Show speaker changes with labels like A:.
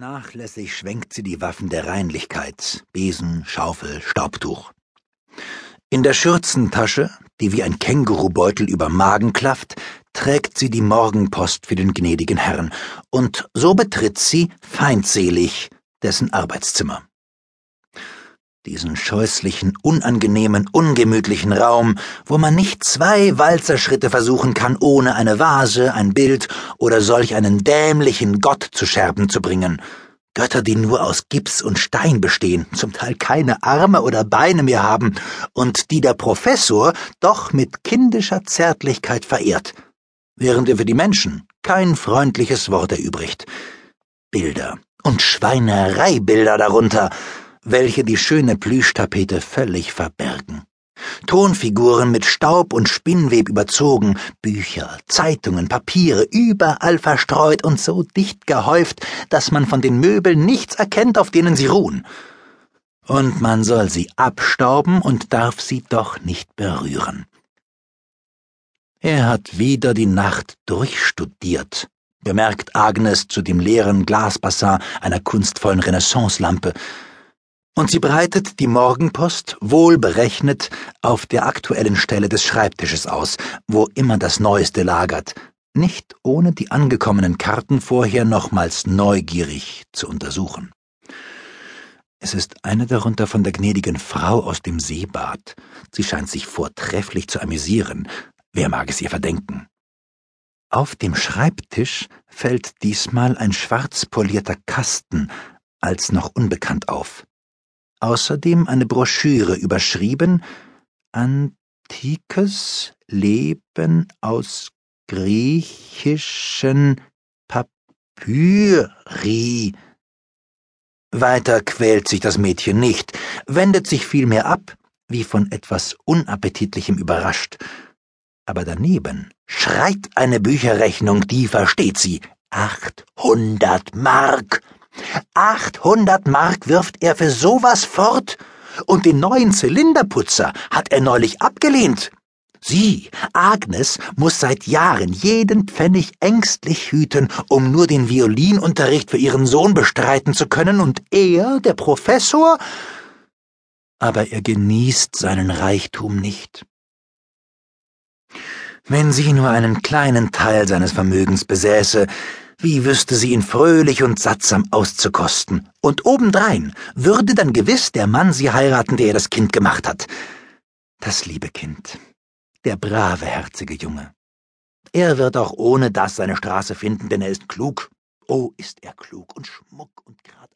A: Nachlässig schwenkt sie die Waffen der Reinlichkeit, Besen, Schaufel, Staubtuch. In der Schürzentasche, die wie ein Kängurubeutel über Magen klafft, trägt sie die Morgenpost für den gnädigen Herrn, und so betritt sie, feindselig, dessen Arbeitszimmer. Diesen scheußlichen, unangenehmen, ungemütlichen Raum, wo man nicht zwei Walzerschritte versuchen kann, ohne eine Vase, ein Bild oder solch einen dämlichen Gott zu Scherben zu bringen. Götter, die nur aus Gips und Stein bestehen, zum Teil keine Arme oder Beine mehr haben und die der Professor doch mit kindischer Zärtlichkeit verehrt, während er für die Menschen kein freundliches Wort erübrigt. Bilder und Schweinereibilder darunter, welche die schöne Plüschtapete völlig verbergen. Tonfiguren mit Staub und Spinnweb überzogen, Bücher, Zeitungen, Papiere, überall verstreut und so dicht gehäuft, dass man von den Möbeln nichts erkennt, auf denen sie ruhen. Und man soll sie abstauben und darf sie doch nicht berühren. Er hat wieder die Nacht durchstudiert, bemerkt Agnes zu dem leeren Glasbassin einer kunstvollen Renaissancelampe, und sie breitet die Morgenpost wohl berechnet auf der aktuellen Stelle des Schreibtisches aus, wo immer das Neueste lagert, nicht ohne die angekommenen Karten vorher nochmals neugierig zu untersuchen. Es ist eine darunter von der gnädigen Frau aus dem Seebad. Sie scheint sich vortrefflich zu amüsieren. Wer mag es ihr verdenken? Auf dem Schreibtisch fällt diesmal ein schwarz polierter Kasten als noch unbekannt auf außerdem eine Broschüre überschrieben Antikes Leben aus griechischen Papyri. Weiter quält sich das Mädchen nicht, wendet sich vielmehr ab, wie von etwas Unappetitlichem überrascht. Aber daneben schreit eine Bücherrechnung, die versteht sie. Achthundert Mark! Achthundert Mark wirft er für sowas fort? Und den neuen Zylinderputzer hat er neulich abgelehnt. Sie, Agnes, muss seit Jahren jeden Pfennig ängstlich hüten, um nur den Violinunterricht für ihren Sohn bestreiten zu können, und er, der Professor, aber er genießt seinen Reichtum nicht. Wenn sie nur einen kleinen Teil seines Vermögens besäße, wie wüsste sie ihn fröhlich und sattsam auszukosten. Und obendrein würde dann gewiss der Mann sie heiraten, der ihr das Kind gemacht hat. Das liebe Kind. Der brave, herzige Junge. Er wird auch ohne das seine Straße finden, denn er ist klug. Oh, ist er klug und schmuck und krass.